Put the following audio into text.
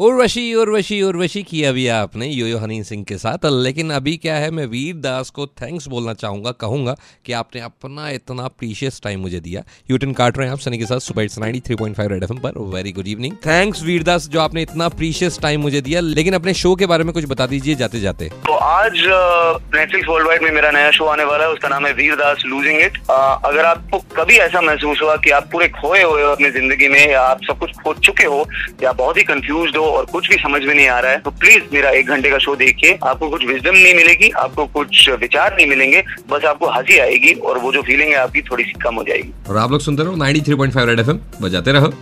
उर्वशी उर्वशी उर्वशी किया अभी आपने यो यो हनी सिंह के साथ। लेकिन अभी क्या है, मैं वीर दास को थैंक्स बोलना चाहूँगा, कहूँगा कि आपने अपना इतना प्रीशियस टाइम मुझे दिया। यूटन काट रहे हैं आप, सनी के साथ सुबह इट्स 93.5 रेड एफएम पर। Very good evening thanks Vir Das, जो आपने इतना प्रीशियस टाइम मुझे दिया। लेकिन अपने शो के बारे में कुछ बता दीजिए जाते जाते तो आज नेटफ्लिक्स वर्ल्ड वाइड में मेरा नया शो आने वाला है, उसका नाम है वीर दास लूजिंग इट अगर आपको कभी ऐसा महसूस हुआ कि आप पूरे खोए हुए हो अपनी ज़िंदगी में, या आप सब कुछ खो चुके हो, या बहुत ही कंफ्यूज हो और कुछ भी समझ में नहीं आ रहा है तो प्लीज़ मेरा एक घंटे का शो देखिए। आपको कुछ विजडम नहीं मिलेगी, आपको कुछ विचार नहीं मिलेंगे, बस आपको हँसी आएगी और वो जो फीलिंग है आपकी थोड़ी सी कम हो जाएगी। और आप लोग सुनते रहो 93.5 रेड फाइव बजाते रहो।